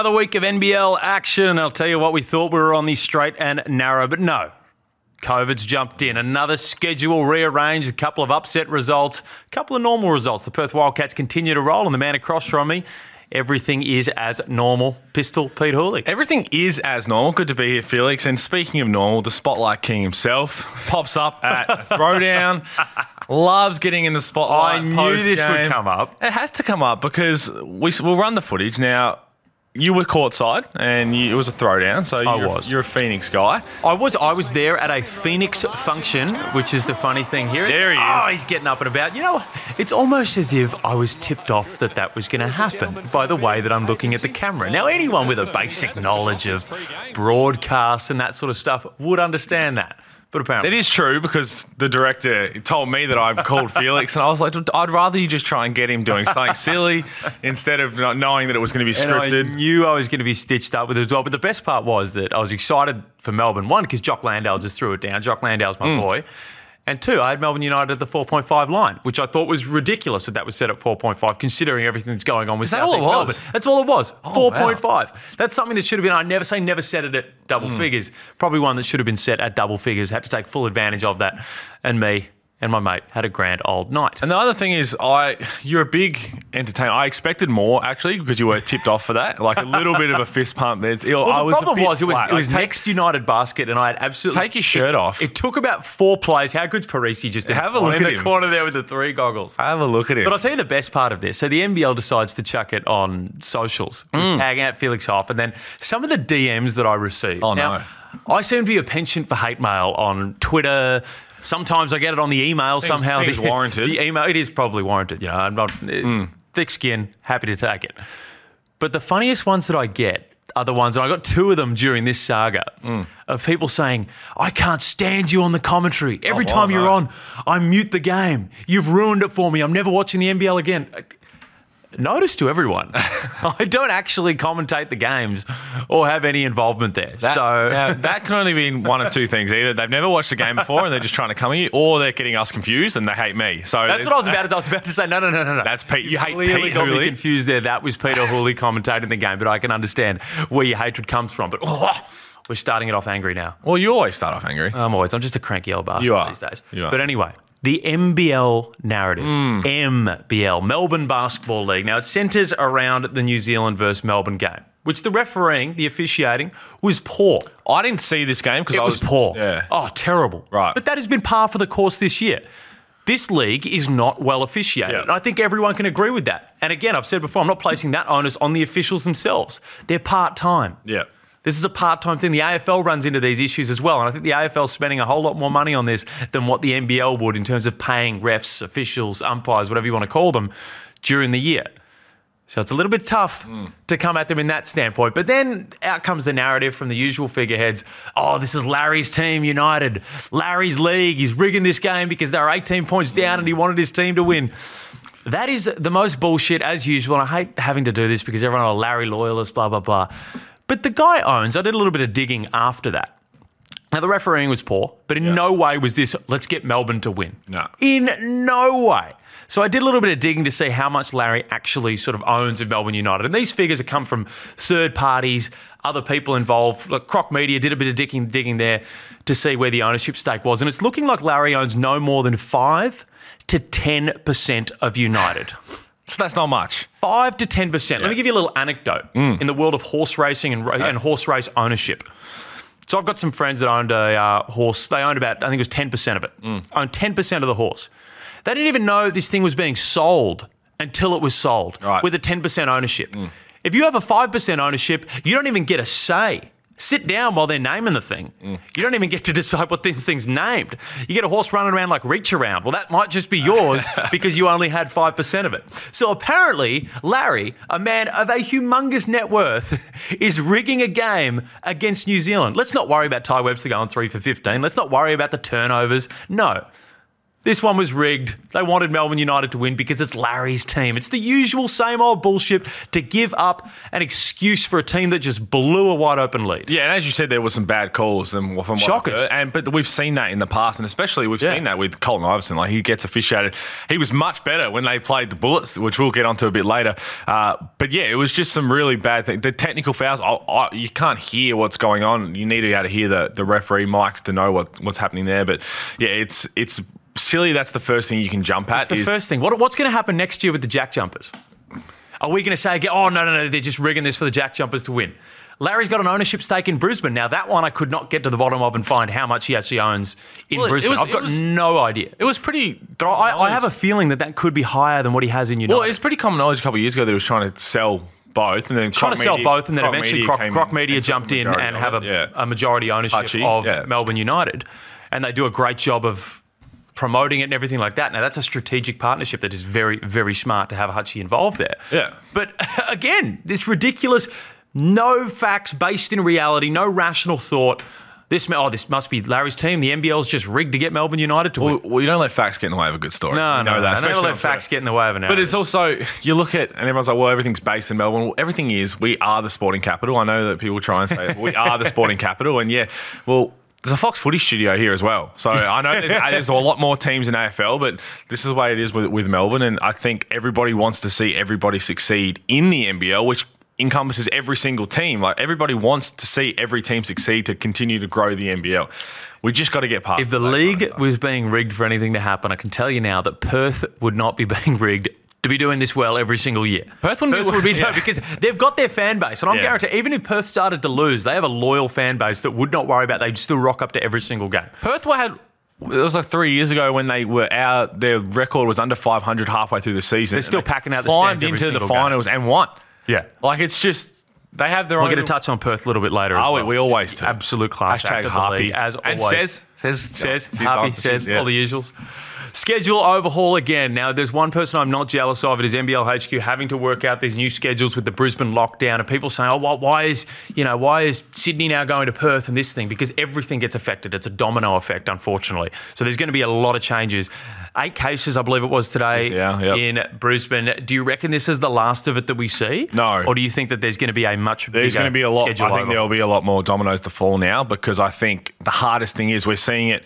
Another week of NBL action. And I'll tell you what, we thought we were on the straight and narrow, but no. COVID's jumped in. Another schedule rearranged, a couple of upset results, a couple of normal results. The Perth Wildcats continue to roll, and the man across from me, everything is as normal. Pistol Pete Hooley. Everything is as normal. Good to be here, Felix. And speaking of normal, the Spotlight King himself pops up at a throwdown. Loves getting in the spotlight. I knew this would come up. It has to come up because we, we'll run the footage now. You were courtside, and you, it was a throwdown. So I you're, was. You're a Phoenix guy. I was I was there at a Phoenix function, which is the funny thing here. There he is. Oh, he's getting up and about. You know, it's almost as if I was tipped off that that was going to happen by the way that I'm looking at the camera. Now, anyone with a basic knowledge of broadcast and that sort of stuff would understand that. But apparently, It is true because the director told me that I've called Felix, and I was like, I'd rather you just try and get him doing something silly instead of not knowing that it was going to be And I scripted. knew I was going to be stitched up with it as well. But the best part was that I was excited for Melbourne. One, because Jock Landale just threw it down. Jock Landale's my mm. boy. And two, I had Melbourne United at the 4.5 line, which I thought was ridiculous that that was set at 4.5, considering everything that's going on with Is that all it was? Melbourne. That's all it was. Oh, 4.5. That's something that should have been, I never say never set it at double hmm. figures. Probably one that should have been set at double figures. Had to take full advantage of that. And me and my mate had a grand old night. And the other thing is, I you're a big entertainer. I expected more actually because you were tipped off for that, like a little bit of a fist pump. It's, Well, I the was a problem was it was, flat. it was take- next United basket, and I had absolutely Take your shirt it- off. It took about four plays. How good's Parisi just to Have a look in at the him. corner there with the three goggles? Have a look at him. But I'll tell you the best part of this. So the NBL decides to chuck it on socials, Mm. tagging out Felix Hoff, and then some of the DMs that I received. Oh, now, no. I seem to be a penchant for hate mail on Twitter. Sometimes I get it on the email Seems- somehow. seems the, warranted. The email it is probably warranted. You know, I'm not Mm. thick skin, happy to take it. But the funniest ones that I get are the ones, and I got two of them during this saga Mm. of people saying, I can't stand you on the commentary. Every Oh, time oh, you're no. on, I mute the game. You've ruined it for me. I'm never watching the NBL again. Notice to everyone, I don't actually commentate the games or have any involvement there. That, so now, that can only mean one of two things: either they've never watched the game before and they're just trying to come at you, or they're getting us confused and they hate me. So that's what I was about to. I was about to say. No, no, no, no, no. That's Pete. You hate clearly Pete got me confused there. That was Peter Hooley commentating the game, but I can understand where your hatred comes from. But oh, we're starting it off angry now. Well, you always start off angry. I'm always. I'm just a cranky old bastard You are. these days. You are. But anyway, the MBL narrative, Hmm. MBL, Melbourne Basketball League. Now it centres around the New Zealand versus Melbourne game, which the refereeing, the officiating, was poor. I didn't see this game because It I was, poor. Yeah. Oh, terrible. Right. But that has been par for the course this year. This league is not well officiated. Yeah. And I think everyone can agree with that. And again, I've said before, I'm not placing that onus on the officials themselves. They're part time. Yeah. This is a part time thing. The AFL runs into these issues as well. And I think the AFL is spending a whole lot more money on this than what the NBL would in terms of paying refs, officials, umpires, whatever you want to call them, during the year. So it's a little bit tough to come at them in that standpoint. But then out comes the narrative from the usual figureheads. Oh, this is Larry's team, United. Larry's league. He's rigging this game because they're 18 points down and he wanted his team to win. That is the most bullshit as usual. And I hate having to do this because everyone are Larry loyalists, blah, blah, blah. But the guy owns, I did a little bit of digging after that. Now, the refereeing was poor, but in no way was this, let's get Melbourne to win. No. In no way. So I did a little bit of digging to see how much Larry actually sort of owns of Melbourne United. And these figures have come from third parties, other people involved. Like Croc Media did a bit of digging, digging there to see where the ownership stake was. And it's looking like Larry owns no more than 5 to 10% of United. So that's not much. Five to ten percent. Let me give you a little anecdote mm. in the world of horse racing and, and horse race ownership. So I've got some friends that owned a uh, horse. They owned about I think it was ten percent of it. Mm. Owned ten percent of the horse. They didn't even know this thing was being sold until it was sold Right. with a ten percent ownership. Mm. If you have a five percent ownership, you don't even get a say. Sit down while they're naming the thing. Mm. You don't even get to decide what this thing's named. You get a horse running around like reach around. Well, that might just be yours because you only had 5% of it. So apparently, Larry, a man of a humongous net worth, is rigging a game against New Zealand. Let's not worry about Tai Webster going three for 15. Let's not worry about the turnovers. No. This one was rigged. They wanted Melbourne United to win because it's Larry's team. It's the usual same old bullshit to give up an excuse for a team that just blew a wide open lead. Yeah, and as you said, there were some bad calls and from Shockers. And but we've seen that in the past, and especially we've Yeah. seen that with Colton Iverson. Like he gets officiated. He was much better when they played the Bullets, which we'll get onto a bit later. Uh, but yeah, it was just some really bad things. The technical fouls, I, I, you can't hear what's going on. You need to be able to hear the, the referee mics to know what, what's happening there. But yeah, it's it's silly. That's the first thing you can jump at. That's the is- first thing. What, what's going to happen next year with the Jack Jumpers? Are we going to say oh, no, no, no, they're just rigging this for the Jack Jumpers to win? Larry's got an ownership stake in Brisbane. Now, that one I could not get to the bottom of and find how much he actually owns in Well, Brisbane. was- I've got was- no idea. It was pretty. But I, I have a feeling that that could be higher than what he has in United. Well, it's pretty common knowledge a couple of years ago that he was trying to sell both, and then trying Croc to sell Media- both, and then Croc eventually Media Croc, Croc Media and took the jumped in and have a, yeah. a majority ownership Hutchie, of yeah. Melbourne United, and they do a great job of promoting it and everything like that. Now that's a strategic partnership that is very, very smart to have Hutchie involved there. Yeah. But again, this ridiculous, no facts based in reality, no rational thought. This oh, this must be Larry's team. The NBL's just rigged to get Melbourne United to win. Well, well, you don't let facts get in the way of a good story. no, You no, know no, that. no. Never let facts get in the way of an But it's also you look at and everyone's like, well, everything's based in Melbourne. Well, everything is. We are the sporting capital. I know that people try and say we are the sporting capital, and yeah, well. There's a Fox Footy studio here as well, so I know there's, there's a lot more teams in AFL, but this is the way it is with, with Melbourne, and I think everybody wants to see everybody succeed in the NBL, which encompasses every single team. Like everybody wants to see every team succeed to continue to grow the NBL. We just got to get past. If the that kind of league was being rigged for anything to happen, I can tell you now that Perth would not be being rigged to be doing this well every single year. Perth wouldn't be- would be no, because they've got their fan base, and I'm Yeah. guaranteed even if Perth started to lose, they have a loyal fan base that would not worry about. They'd still rock up to every single game. Perth were had. It was like three years ago when they were out. Their record was under 500 halfway through the season. They're still they packing out the climbed stands every into the single game. finals and won. Yeah. Like it's just they have their own. We'll own. get a touch on Perth a little bit later. Oh, we, well. we always do. Absolute class Hashtag Harpy. league, as and always. says says says happy says Yeah. all the usuals. Schedule overhaul again. Now, there's one person I'm not jealous of. It is NBL HQ having to work out these new schedules with the Brisbane lockdown, and people saying, "Oh, why, why is you know why is Sydney now going to Perth and this thing?" Because everything gets affected. It's a domino effect, unfortunately. So there's going to be a lot of changes. Eight cases, I believe it was today Yeah, yep. in Brisbane. Do you reckon this is the last of it that we see? No. Or do you think that there's going to be a much There's bigger going to be a lot. I think overhaul? there'll be a lot more dominoes to fall now because I think the hardest thing is we're seeing it.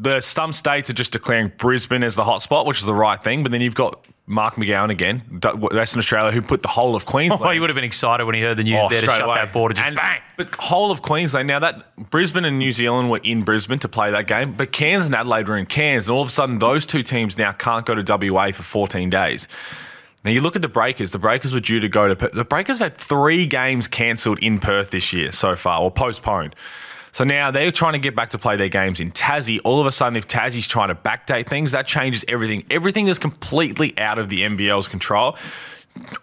The some states are just declaring Brisbane as the hotspot, which is the right thing. But then you've got Mark McGowan again, Western Australia, who put the whole of Queensland. Oh, he would have been excited when he heard the news Oh, there to shut away. that border. Just and, bang. But whole of Queensland now that Brisbane and New Zealand were in Brisbane to play that game, but Cairns and Adelaide were in Cairns, and all of a sudden those two teams now can't go to WA for 14 days. Now you look at the Breakers. The Breakers were due to go to Perth. The Breakers have had three games cancelled in Perth this year so far, or postponed. So now they're trying to get back to play their games in Tassie. All of a sudden, if Tassie's trying to backdate things, that changes everything. Everything is completely out of the NBL's control.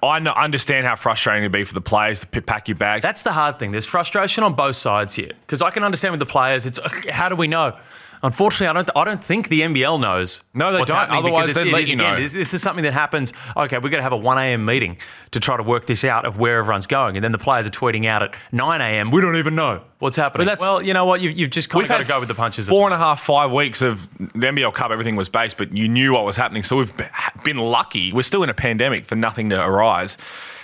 I understand how frustrating it'd be for the players to pack your bags. That's the hard thing. There's frustration on both sides here because I can understand with the players. It's how do we know? Unfortunately, I don't. I don't think the NBL knows. No, they don't. Otherwise, they'd let you again, know. This, this is something that happens. Okay, we're going to have a 1 a.m. meeting to try to work this out of where everyone's going, and then the players are tweeting out at 9 a.m. We don't even know what's happening. well, you know what? You, you've just kind We've of got to go with the punches. Four and a half, five weeks of the NBL Cup, everything was based, but you knew what was happening. So we've been lucky. We're still in a pandemic for nothing to arise.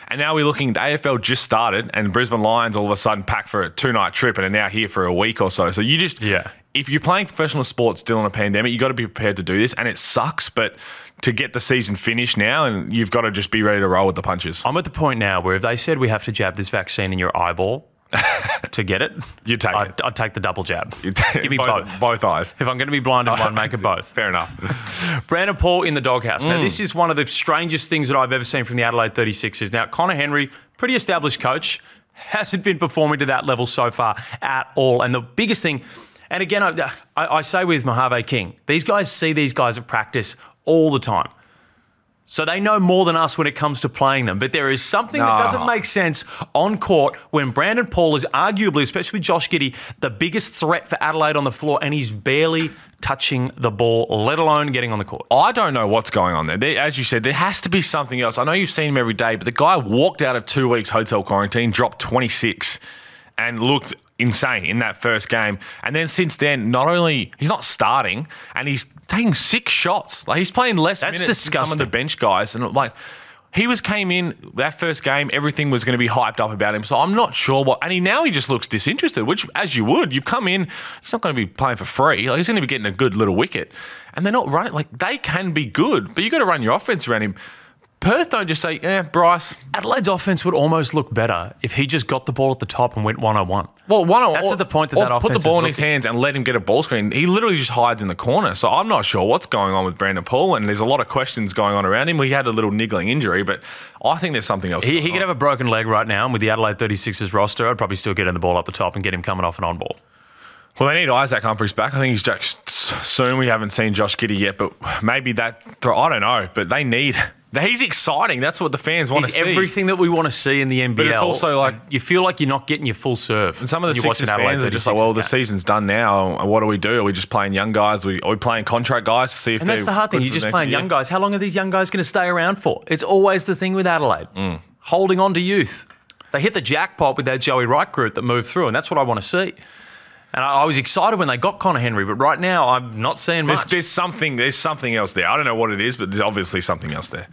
And now we're looking, the AFL just started, and Brisbane Lions all of a sudden packed for a two night trip and are now here for a week or so. So you just, Yeah. If you're playing professional sports still in a pandemic, you've got to be prepared to do this. And it sucks, but to get the season finished now, and you've got to just be ready to roll with the punches. I'm at the point now where if they said we have to jab this vaccine in your eyeball to get it, You'd take I'd, it. I'd take the double jab. Give me both. Both eyes. If I'm going to be blind in one, make it both. Fair enough. Brandon Paul in the doghouse. Mm. Now, this is one of the strangest things that I've ever seen from the Adelaide 36ers. Now, Conner Henry, pretty established coach, hasn't been performing to that level so far at all. And the biggest thing, and again, I, I, I say with Mojave King, these guys see these guys at practice all the time. So they know more than us when it comes to playing them. But there is something that doesn't make sense on court when Brandon Paul is arguably, especially with Josh Giddey, the biggest threat for Adelaide on the floor, and he's barely touching the ball, let alone getting on the court. I don't know what's going on there. there. As you said, there has to be something else. I know you've seen him every day, but the guy walked out of two weeks hotel quarantine, dropped 26, and looked insane in that first game. And then since then, not only he's not starting, and he's taking six shots. Like he's playing less That's minutes than some of disgusting. the bench guys, and like he was came in that first game, everything was going to be hyped up about him. So I'm not sure what. And he now he just looks disinterested, which as you would, you've come in, he's not going to be playing for free. Like, he's going to be getting a good little wicket, and they're not running. Like they can be good, but you got to run your offense around him. Perth don't just say, "Eh, Bryce." Adelaide's offense would almost look better if he just got the ball at the top and went one on one. Well, one on That's at the point that that put the ball in his hands and let him get a ball screen. He literally just hides in the corner. So I'm not sure what's going on with Brandon Paul, and there's a lot of questions going on around him. He had a little niggling injury, but I think there's something else. He, he could have a broken leg right now, and with the Adelaide 36ers roster, I'd probably still get in the ball up the top and get him coming off an on ball. Well, they need Isaac Humphries back. I think he's just soon. We haven't seen Josh Giddey yet, but maybe that. I don't know, but they need. He's exciting. That's what the fans want to He's see. everything that we want to see in the NBL. But it's also like- you feel like you're not getting your full serve. And some of the Sixers Adelaide fans are just like, well, the season's done now. What do we do? Are we just playing young guys? Are we, are we playing contract guys to see if And that's the hard thing. You're just playing year? young guys. How long are these young guys going to stay around for? It's always the thing with Adelaide. Mm. Holding on to youth. They hit the jackpot with that Joey Wright group that moved through, and that's what I want to see. And I I was excited when they got Conner Henry, but right now I'm not seeing much. there's something. There's something else there. I don't know what it is, but there's obviously something else there.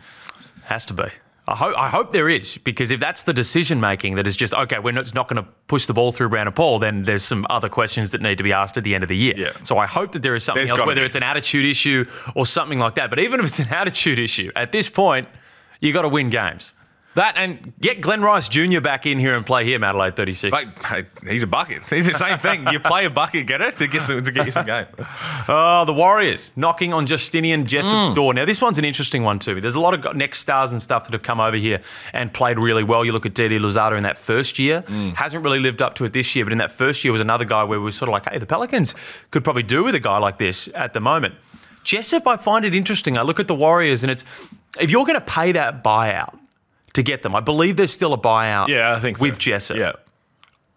Has to be. I hope, I hope there is, because if that's the decision making that is just, okay, we're not, not going to push the ball through Brandon Paul, then there's some other questions that need to be asked at the end of the year. Yeah. So I hope that there is something There's else, whether be. it's an attitude issue or something like that. But even if it's an attitude issue, at this point, you got to win games. That and Get Glenn Rice Jr. back in here and play him, Adelaide 36. like hey, he's a bucket. He's the same thing. You play a bucket, get it to get some, to get you some game. Oh, the Warriors knocking on Justinian Mm. Jessup's door. Now, this one's an interesting one too. There's a lot of next stars and stuff that have come over here and played really well. You look at Didi Louzada in that first year, Mm. hasn't really lived up to it this year, but in that first year was another guy where we were sort of like, hey, the Pelicans could probably do with a guy like this at the moment. Jessup, I find it interesting. I look at the Warriors and it's if you're going to pay that buyout to get them, I believe there's still a buyout Yeah, I think so. with Jessup. Yeah.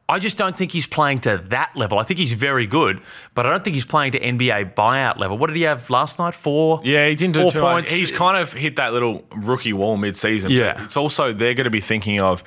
I just don't think he's playing to that level. I think he's very good, but I don't think he's playing to NBA buyout level. What did he have last night? Four. Yeah, he didn't do Four too much. He's kind of hit that little rookie wall mid-season. Yeah. It's also they're going to be thinking of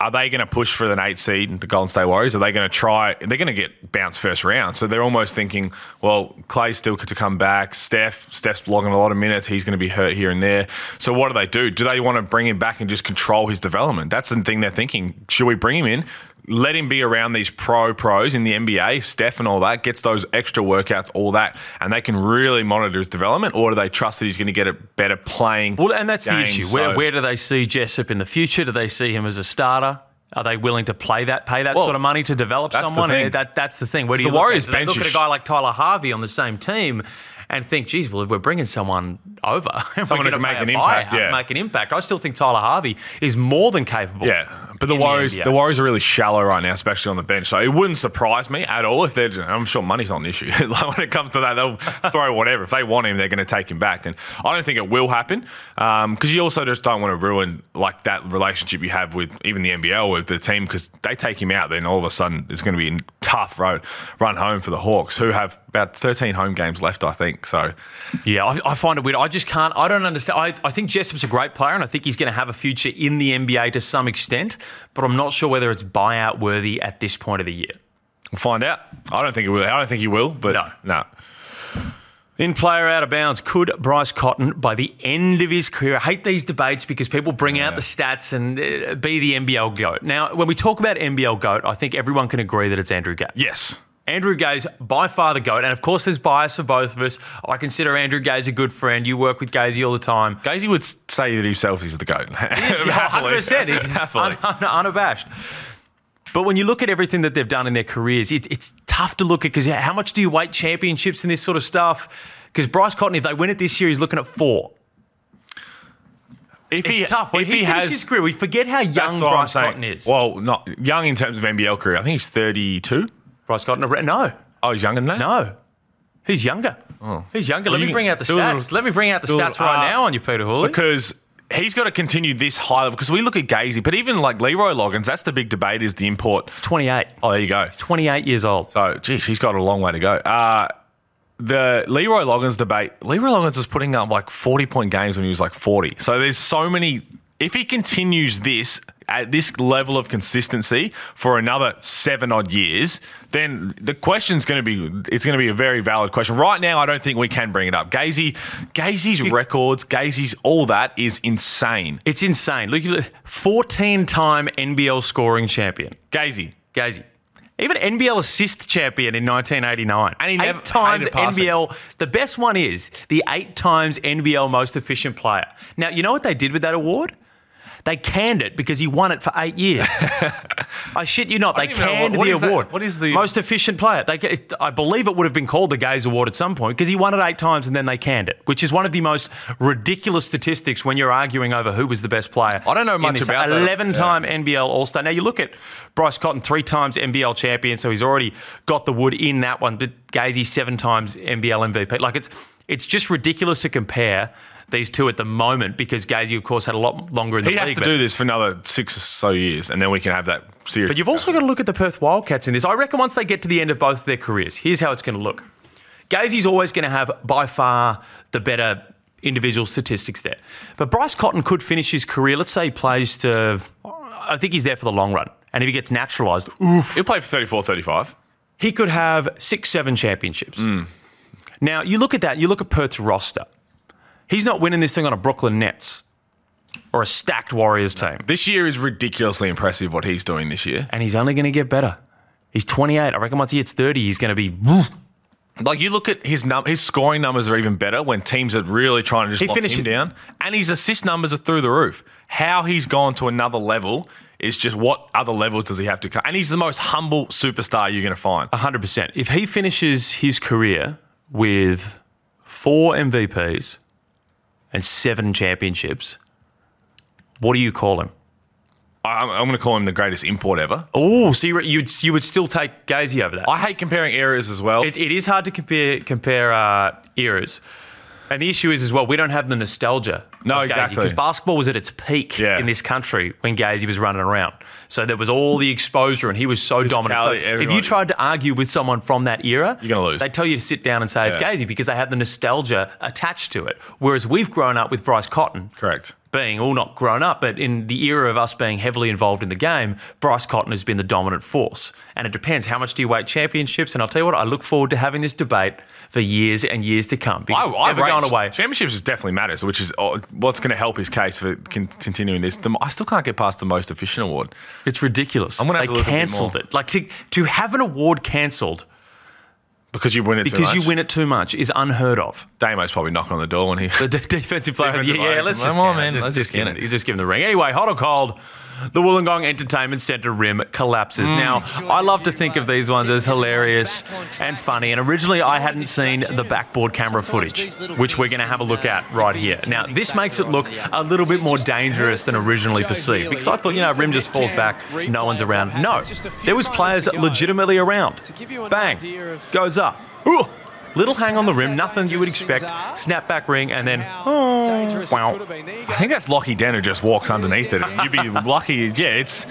are they going to push for an eight seed, the Golden State Warriors? Are they going to try? They're going to get bounced first round, so they're almost thinking, well, Clay's still to come back. Steph, Steph's logging a lot of minutes. He's going to be hurt here and there. So what do they do? Do they want to bring him back and just control his development? That's the thing they're thinking. Should we bring him in? Let him be around these pro pros in the NBA, Steph and all that, gets those extra workouts, all that, and they can really monitor his development, or do they trust that he's going to get a better playing? Well, and that's game? the issue. Where, So- where do they see Jessup in the future? Do they see him as a starter? Are they willing to play that, pay that Well, sort of money to develop the someone? thing. Eh, that, that's the thing. Where do The you look Warriors at, do they look at a guy like Tyler Harvey on the same team and think, geez, well, if we're bringing someone over, and Someone we're who going can to make an impact, yeah. make an impact. I still think Tyler Harvey is more than capable. Yeah, but the in the Warriors, the Warriors are really shallow right now, especially on the bench. So it wouldn't surprise me at all if they're. I'm sure money's not an issue. like when it comes to that, they'll throw whatever. If they want him, they're going to take him back, and I don't think it will happen um, because you also just don't want to ruin like that relationship you have with even the NBL with the team because they take him out, then all of a sudden it's going to be a tough road run home for the Hawks, who have about 13 home games left, I think. So Yeah, I, I find it weird. I just can't. I don't understand. I, I think Jessup's a great player, and I think he's going to have a future in the NBA to some extent. But I'm not sure whether it's buyout worthy at this point of the year. we'll find out. I don't think it will. I don't think he will, but No. no. In player out of bounds, could Bryce Cotton, by the end of his career, I hate these debates because people bring out the stats and uh, be the NBL GOAT. Now, when we talk about NBL GOAT, I think everyone can agree that it's Andrew Gaze. Yes. Andrew Gaze's by far the GOAT. And of course, there's bias for both of us. I consider Andrew Gaze a good friend. You work with Gazy all the time. Gazy would say that himself he's the goat. Hundred percent. He's un- un- unabashed. But when you look at everything that they've done in their careers, it, it's tough to look at because how much do you weight championships and this sort of stuff? Because Bryce Cotton, if they win it this year, he's looking at four. If It's he, tough. When if he, he has, his career, we forget how young Bryce. Cotton is. Well, not young in terms of NBL career. I think he's 32. Bryce Cotton, no, Oh, he's younger than that. no. He's younger. Oh. He's younger. Let you me bring out the a little- stats. Let me bring out the stats little- right uh, now on you, Peter Hooley. because he's got to continue this high level. Because we look at Gazy, but even like Leroy Loggins, that's the big debate is the import. He's 28. Oh, there you go. 28 years old. So, geez, he's got a long way to go. Uh, the Leroy Loggins debate, Leroy Loggins was putting up like 40 point games when he was like 40. So there's so many. If he continues this, at this level of consistency for another seven odd years, then the question's going to be it's going to be a very valid question. Right now, I don't think we can bring it up. Gazy, Gazy's records, Gazy's all that is insane. It's insane. Look, 14 time NBL scoring champion. Gazy, Gazy. Even NBL assist champion in 1989. And he eight times. NBL. The best one is the eight times NBL most efficient player. Now, you know what they did with that award? They canned it because he won it for eight years. I shit you not. They know canned what- what the is that? award. What is the- most efficient player? They, it, I believe it would have been called the Gaze Award at some point because he won it eight times and then they canned it, which is one of the most ridiculous statistics when you're arguing over who was the best player. I don't know much about that. 11 time NBL All Star. Now you look at Bryce Cotton, three times NBL champion, so he's already got the wood in that one. But Gazy, seven times NBL MVP. Like it's it's just ridiculous to compare these two at the moment because Gazy, of course, had a lot longer in the he has to do this for another six or so years, and then we can have that serious. but you've also got to look at the Perth Wildcats in this. I reckon once they get to the end of both of their careers, here's how it's going to look. Gazy's always going to have by far the better individual statistics there. But Bryce Cotton could finish his career, let's say he plays to, I think he's there for the long run. And if he gets naturalised, oof, he'll play for 34, 35. he could have six, seven championships. Mm. Now, you look at that, you look at Perth's roster. He's not winning this thing on a Brooklyn Nets or a stacked Warriors team. This year is ridiculously impressive what he's doing this year. And he's only going to get better. He's 28. I reckon once he hits 30, he's going to be. Like you look at his num- his scoring numbers are even better when teams are really trying to just He lock finished him down, and his assist numbers are through the roof. How he's gone to another level is just what other levels does he have to come? And he's the most humble superstar you're going to find. 100%. If he finishes his career with four MVPs and seven championships, what do you call him? I'm, I'm going to call him the greatest import ever. Oh, so you, you'd, you would still take Gazy over that? I hate comparing eras as well. It, it is hard to compare compare uh, eras. And the issue is as well, we don't have the nostalgia. No, exactly. Because basketball was at its peak Yeah. in this country when Gazy was running around. So there was all the exposure and he was so dominant. So Physicality, if you tried to argue with someone from that era, You're gonna lose. They tell you to sit down and say it's Gazy because they have the nostalgia attached to it. Whereas we've grown up with Bryce Cotton Correct. Being all not grown up, but in the era of us being heavily involved in the game, Bryce Cotton has been the dominant force. And it depends how much do you weight championships? And I'll tell you what, I look forward to having this debate for years and years to come. Because it's never rate going away. Championships is definitely matters, which is uh, what's going to help his case for continuing this. The, I still can't get past the most efficient award. It's ridiculous. I'm have they to a bit cancelled it. Like to, to have an award cancelled Because you win it too because you much. win it too much is unheard of. Damo's probably knocking on the door when he. The de- defensive player. Yeah, yeah, let's Come just on, count it. man. Let's just give get it. You just give him the ring. Anyway, hot or cold, the Wollongong Entertainment Centre rim collapses. Mm. Now, I love to think of these ones as hilarious and funny. And originally, I hadn't seen the backboard camera footage, which we're going to have a look at right here. Now, this makes it look a little bit more dangerous than originally perceived because I thought, you know, rim just falls back, no one's around. No, there was players legitimately around. Bang, goes up. Ooh. Little hang on the rim, nothing you would expect. Snap back ring, and then oh, wow. I think that's Lockie Den who just walks underneath it. And you'd be lucky. Yeah, it's.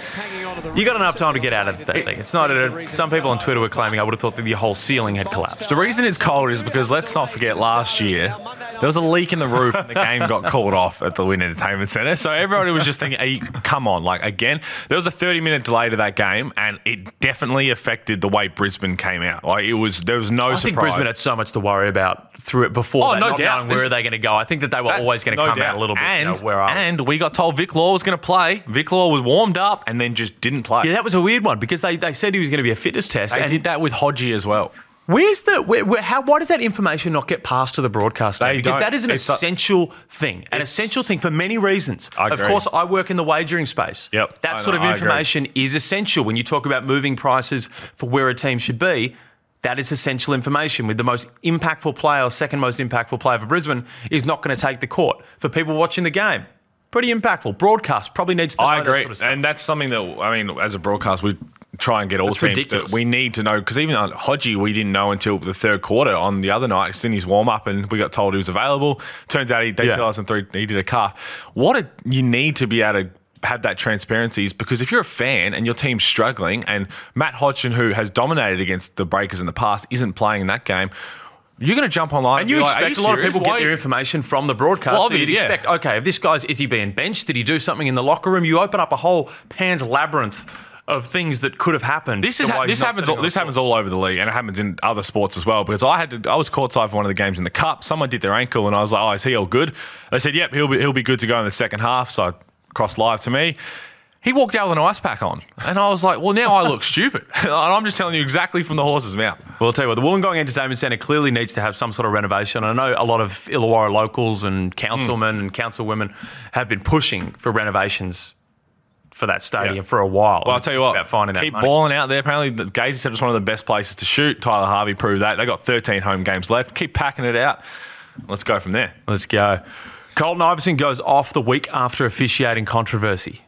You got enough time to get out of that thing. It's not. A, some people on Twitter were claiming I would have thought that the whole ceiling had collapsed. The reason it's cold is because let's not forget last year there was a leak in the roof and the game got called off at the Win Entertainment Centre. So everybody was just thinking, hey, come on, like again, there was a 30 minute delay to that game and it definitely affected the way Brisbane came out. Like it was, there was no I surprise. think Brisbane had so much to worry about through it before. Oh, that, no not doubt. knowing where This- are they going to go. I think that they were always going to no come doubt. out a little bit. And, you know, where are we? and we got told Vic Law was going to play. Vic Law was warmed up and then just didn't play. Yeah, that was a weird one because they, they said he was going to be a fitness test. They and did that with Hodgie as well. Where's the where, where, how? Why does that information not get passed to the broadcast team? They Because that is an It's a- essential thing, an essential thing for many reasons. I Of course, I work in the wagering space. Yep. that I sort know, of information is essential when you talk about moving prices for where a team should be. That is essential information. With the most impactful player, or second most impactful player for Brisbane, is not going to take the court for people watching the game. Pretty impactful. Broadcast probably needs to. I know that agree, sort of stuff. and that's something that I mean, as a broadcast, we try and get all That's teams ridiculous. that we need to know because even on Hodgie, we didn't know until the third quarter on the other night. His warm up, and we got told he was available. Turns out he they Yeah. us in three he did a calf. What a, you need to be able to. Have that transparency is because if you're a fan and your team's struggling, and Matt Hodgson, who has dominated against the Breakers in the past, isn't playing in that game, You're going to jump online And you be like, "Are expect a lot of people Why- get their information from the broadcast. Well, so you'd yeah. expect, okay, if this guy's is he being benched? Did he do something in the locker room? You open up a whole Pan's labyrinth of things that could have happened. This is to why this happens. All, this the happens all over the league, and it happens in other sports as well. Because I had to, I was courtside for one of the games in the cup. Someone did their ankle, and I was like, "Oh, is he all good?" They said, "Yep, he'll be he'll be good to go in the second half." So I crossed live to me. He walked out with an ice pack on, and I was like, "Well, now I look stupid." and I'm just telling you exactly from the horse's mouth. Well, I'll tell you what, the Wollongong Entertainment Centre clearly needs to have some sort of renovation. I know a lot of Illawarra locals and councilmen and councilwomen have been pushing for renovations for that stadium Yeah. for a while. Well, I'll tell you what, about finding that keep money. balling out there. Apparently, the Gazy said it's one of the best places to shoot. Tyler Harvey proved that. They got 13 home games left. Keep packing it out. Let's go from there. Let's go. Colton Iverson goes off the week after officiating controversy.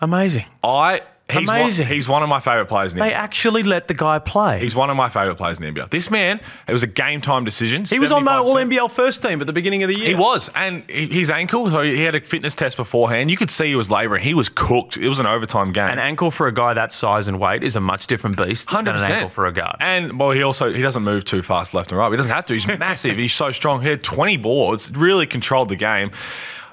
Amazing. I he's Amazing. One, he's one of my favorite players in the They actually let the guy play. He's one of my favourite players in the NBL. This man, it was a game time decision. he was on my 75%. All NBL first team at the beginning of the year. He was, and his ankle. So he had a fitness test beforehand. You could see he was labouring. He was cooked. It was an overtime game. An ankle for a guy that size and weight is a much different beast Hundred than an ankle for a guard. And well, he also he doesn't move too fast left and right. He doesn't have to. He's massive. He's so strong. He had twenty boards. Really controlled the game.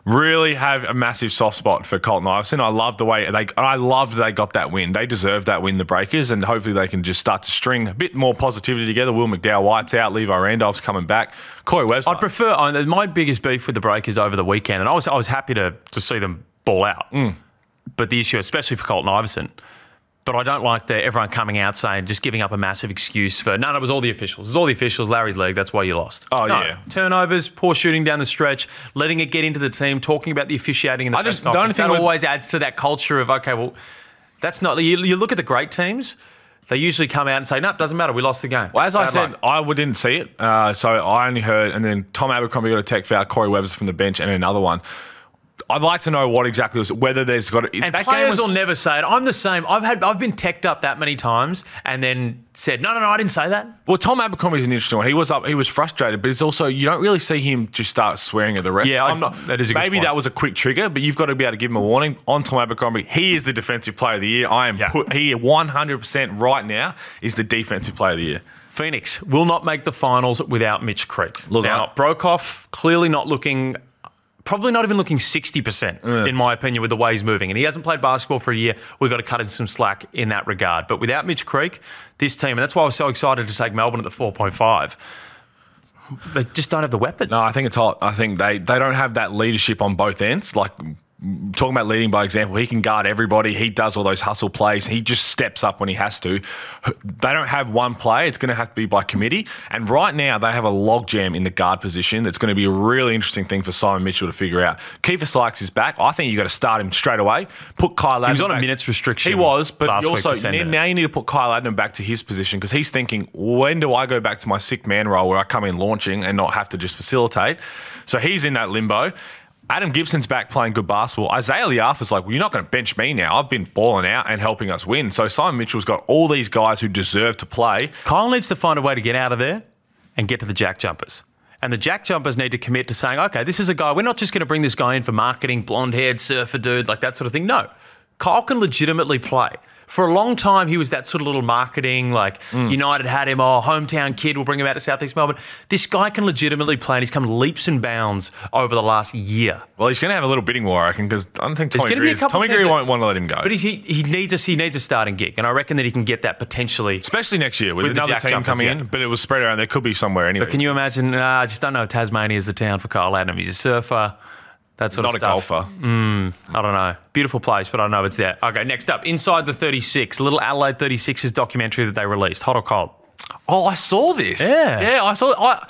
Really have a massive soft spot for Colton Iverson. I love the way they. I love they got that win. They deserve that win, the Breakers, and hopefully they can just start to string a bit more positivity together. Will McDowell White's out. Levi Randolph's coming back. Corey Webster. I'd prefer I, my biggest beef with the Breakers over the weekend, and I was I was happy to to see them ball out. Mm. But the issue, especially for Colton Iverson, but I don't like the everyone coming out saying just giving up a massive excuse for no, no, it was all the officials. It was all the officials. Larry's leg. That's why you lost. Oh, No. yeah. turnovers, poor shooting down the stretch, letting it get into the team, talking about the officiating in the I press just- conference. thing That always adds to that culture of okay, well, that's not. You, you look at the great teams. They usually come out and say, "No, it doesn't matter. We lost the game." Well, as I said, luck. I didn't see it, uh, so I only heard. And then Tom Abercrombie got a tech foul, Corey Webster from the bench, and another one. I'd like to know what exactly was whether there's got. And that players was, will never say it. I'm the same. I've had I've been teched up that many times and then said, no, no, no, I didn't say that. Well, Tom Abercrombie is an interesting one. He was up, he was frustrated, but it's also you don't really see him just start swearing at the ref. Yeah, I- I'm not. that is maybe that was a quick trigger, but you've got to be able to give him a warning on Tom Abercrombie. He is the defensive player of the year. I am Yeah. put. He 100 percent right now is the defensive player of the year. Phoenix will not make the finals without Mitch Creek. Look, now, I- Broekhoff clearly not looking, probably not even looking 60%, in my opinion, with the way he's moving. And he hasn't played basketball for a year. We've got to cut him some slack in that regard. But without Mitch Creek, this team, and that's why I was so excited to take Melbourne at the 4.5, they just don't have the weapons. No, I think it's hot. I think they they don't have that leadership on both ends. Like talking about leading by example, he can guard everybody. He does all those hustle plays. He just steps up when he has to. They don't have one play. It's going to have to be by committee. And right now they have a logjam in the guard position. That's going to be a really interesting thing for Simon Mitchell to figure out. Keifer Sykes is back. I think you've got to start him straight away. Put Kyle. He was on a minutes restriction He was, but also for 10 now now you need to put Kyle Adnan back to his position because he's thinking, when do I go back to my sick man role where I come in launching and not have to just facilitate? So he's in that limbo. Adam Gibson's back playing good basketball. Isaiah Liafa's like, well, you're not going to bench me now. I've been balling out and helping us win. So Simon Mitchell's got all these guys who deserve to play. Kyle needs to find a way to get out of there and get to the jack jumpers. And the jack jumpers need to commit to saying, okay, this is a guy, we're not just going to bring this guy in for marketing, blonde haired surfer dude, like that sort of thing. No. Kyle can legitimately play. For a long time, he was that sort of little marketing, like Mm. United had him, oh, hometown kid, we'll bring him out to Southeast Melbourne. This guy can legitimately play, and he's come leaps and bounds over the last year. Well, he's going to have a little bidding war, I reckon, because I don't think Tommy gonna be a Greer, Tommy Greer won't want to let him go. But he's, he, he, needs a, he needs a starting gig, and I reckon that he can get that potentially. Especially next year with, With another team coming yeah. in, but it was spread around. There could be somewhere anyway. But can you imagine? Uh, I just don't know. Tasmania is the town for Kyle Adnan. He's a surfer, that sort not a of stuff. golfer. Mm, I don't know. Beautiful place, but I don't know it's there. Okay, next up, Inside the 36, little Adelaide 36's documentary that they released. Hot or cold? Oh, I saw this. Yeah. yeah, I saw. I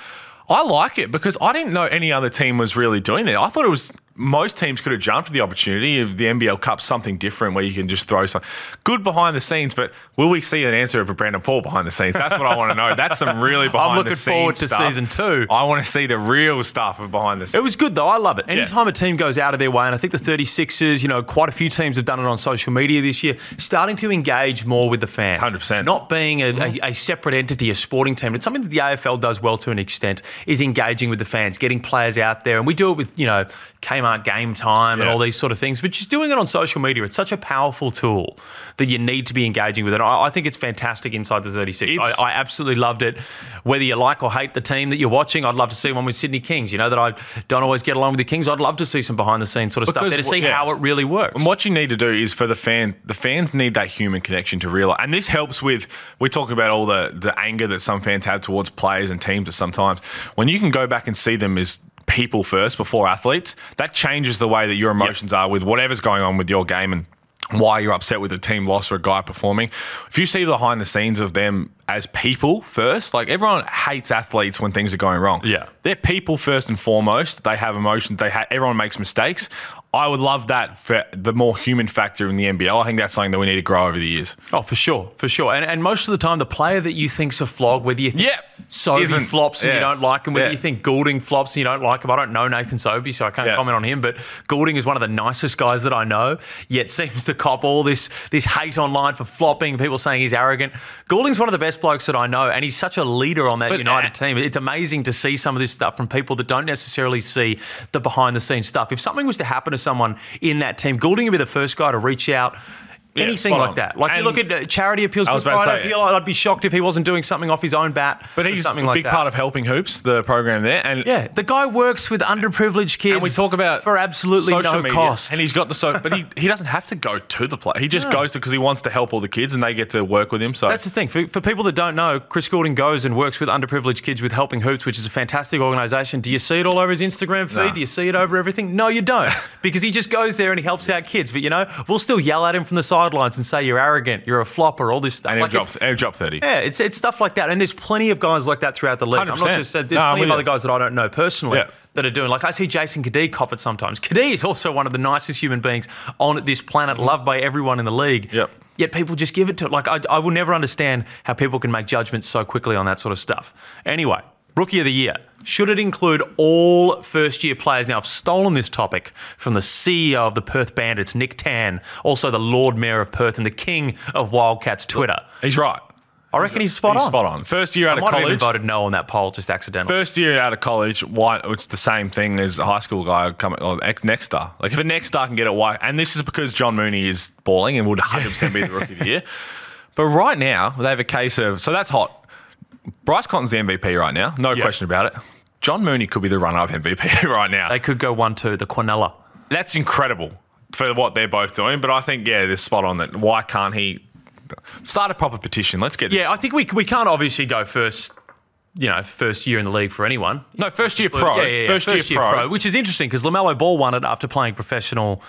I like it because I didn't know any other team was really doing it. I thought it was most teams could have jumped at the opportunity of the NBL Cup something different where you can just throw some good behind the scenes. But will we see an answer of a Brandon Paul behind the scenes? That's what I want to know. That's some really behind the scenes I'm looking forward to stuff. season two. I want to see the real stuff of behind the scenes. It was good though. I love it. Anytime a team goes out of their way, and I think the 36ers, you know, quite a few teams have done it on social media this year, starting to engage more with the fans. 100%. Not being a, a, mm-hmm. a separate entity, a sporting team. It's something that the AFL does well to an extent, is engaging with the fans, getting players out there. And we do it with, you know, Kmart Kmart game time and all these sort of things, but just doing it on social media, it's such a powerful tool that you need to be engaging with it. I, I think it's fantastic inside the 36. I, I absolutely loved it. Whether you like or hate the team that you're watching, I'd love to see one with Sydney Kings. You know that I don't always get along with the Kings. I'd love to see some behind the scenes sort of stuff there to see yeah. how it really works. And what you need to do is for the fan, the fans need that human connection to realize. And this helps with, we're talking about all the, the anger that some fans have towards players and teams at sometimes. When you can go back and see them as people first before athletes, that changes the way that your emotions are with whatever's going on with your game and why you're upset with a team loss or a guy performing. If you see behind the scenes of them as people first, like everyone hates athletes when things are going wrong. Yeah. They're people first and foremost. They have emotions. They ha- everyone makes mistakes. I would love that for the more human factor in the NBL. I think that's something that we need to grow over the years. Oh, for sure, for sure. And, and most of the time, the player that you think's a flog, whether you think Yeah. Sobey Isn't- flops and you don't like him, whether Yeah. you think Goulding flops and you don't like him. I don't know Nathan Sobey, so I can't Yeah. comment on him. But Goulding is one of the nicest guys that I know, yet seems to cop all this this hate online for flopping. People saying he's arrogant. Goulding's one of the best blokes that I know, and he's such a leader on that But, United uh, team. It's amazing to see some of this stuff from people that don't necessarily see the behind the scenes stuff. If something was to happen to someone in that team, Goulding would be the first guy to reach out. Yeah, Anything like on. that. Like you look at charity appeals, I Good was about to Friday say- appeal. I'd be shocked if he wasn't doing something off his own bat. But he's something a like big that. part of helping hoops, the program there. And Yeah, the guy works with underprivileged kids. And we talk about for absolutely no media, cost. and he's got the so, but he, he doesn't have to go to the play. He just goes to because he wants to help all the kids, and they get to work with him. So That's the thing. For, for people that don't know, Chris Goulding goes and works with underprivileged kids with Helping Hoops, which is a fantastic organisation. Do you see it all over his Instagram feed? No. Do you see it over everything? No, you don't, because he just goes there and he helps out kids. But you know, we'll still yell at him from the sidelines and say you're arrogant, you're a flopper, all this stuff. and Like, drop, drop thirty. Yeah, it's it's stuff like that, and there's plenty of guys like that throughout the league. i am not 100%. just there's No, plenty of other guys that I don't know personally Yeah. that are doing. Like I see Jason Cadee cop it sometimes. Cadee is also one of the nicest human beings on this planet, mm-hmm. loved by everyone in the league. Yep. Yet people just give it to like I, I will never understand how people can make judgments so quickly on that sort of stuff. Anyway, rookie of the year. Should it include all first year players? Now, I've stolen this topic from the CEO of the Perth Bandits, Nick Tan, also the Lord Mayor of Perth and the king of Wildcats Twitter. He's right. I reckon he's spot He's on. spot on. First year out I of might have even college. voted no on that poll just accidentally. First year out of college, why it's the same thing as a high school guy coming or ex next star. Like if a next star can get it, why? And this is because John Mooney is balling and would 100 percent be the rookie of the year. But right now they have a case of so that's hot. Bryce Cotton's the MVP right now, no Yeah. question about it. John Mooney could be the runner-up MVP right now. They could go one two, the Quinella. that's incredible for what they're both doing. But I think yeah, they're spot on that. Why can't he start a proper petition? Let's get it. Yeah, I think we we can't obviously go first. You know, first year in the league for anyone. no first year pro, Yeah, yeah, yeah. First, year, pro. which is interesting because Lamelo Ball won it after playing professional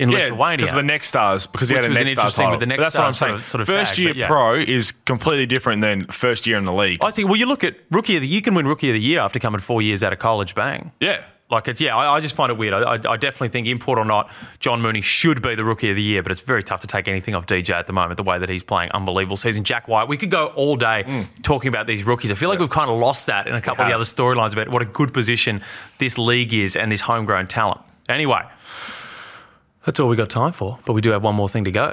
in Yeah, Lithuania. because the next stars, because he had a next star interesting title. with the But next that's what I'm saying. sort of- sort of first tag, year yeah. pro is completely different than first year in the league. I think. Well, you look at rookie of the. Year, you can win rookie of the year after coming four years out of college. Bang. yeah, Like it's yeah, I, I just find it weird. I, I, I definitely think import or not, John Mooney should be the rookie of the year, but it's very tough to take anything off DJ at the moment. The way that he's playing, unbelievable season. Jack White, we could go all day mm. talking about these rookies. I feel like we've kind of lost that in a couple of the other storylines about what a good position this league is and this homegrown talent. Anyway, that's all we got time for, but we do have one more thing to go.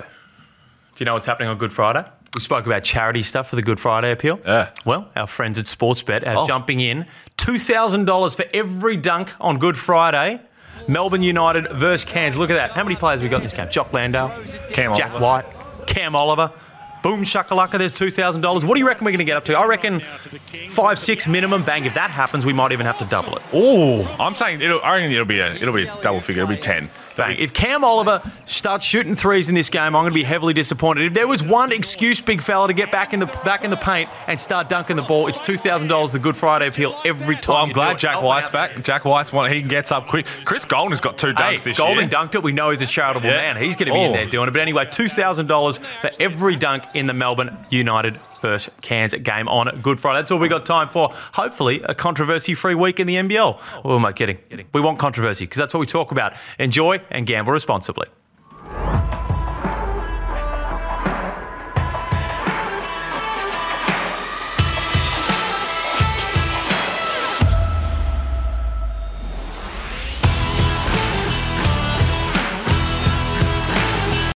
Do you know what's happening on Good Friday? We spoke about charity stuff for the Good Friday appeal. Yeah. Well, our friends at Sportsbet are Oh. jumping in $2,000 for every dunk on Good Friday. Melbourne United versus Cairns. Look at that. How many players we got in this game? Jock Landale, Cam Jack Oliver. White, Cam Oliver. Boom shakalaka, there's $2,000. What do you reckon we're going to get up to? I reckon five, six minimum. Bang, if that happens, we might even have to double it. Oh, I'm saying it'll. I reckon it'll be a. It'll be a double figure. It'll be ten. Bang. If Cam Oliver starts shooting threes in this game, I'm going to be heavily disappointed. If there was one excuse, big fella, to get back in the back in the paint and start dunking the ball, it's two thousand dollars the Good Friday appeal every time. Well, I'm glad. Jack Help White's back. Jack White's one. He gets up quick. Chris Goulding's got two dunks Hey, this Goulding year. Goulding dunked it. We know he's a charitable Yeah. man. He's going to be in Oh. there doing it. But anyway, two thousand dollars for every dunk in the Melbourne United versus Cairns game on Good Friday. That's all we got time for. Hopefully, a controversy-free week in the NBL. Oh, am I kidding? We want controversy because that's what we talk about. Enjoy and gamble responsibly.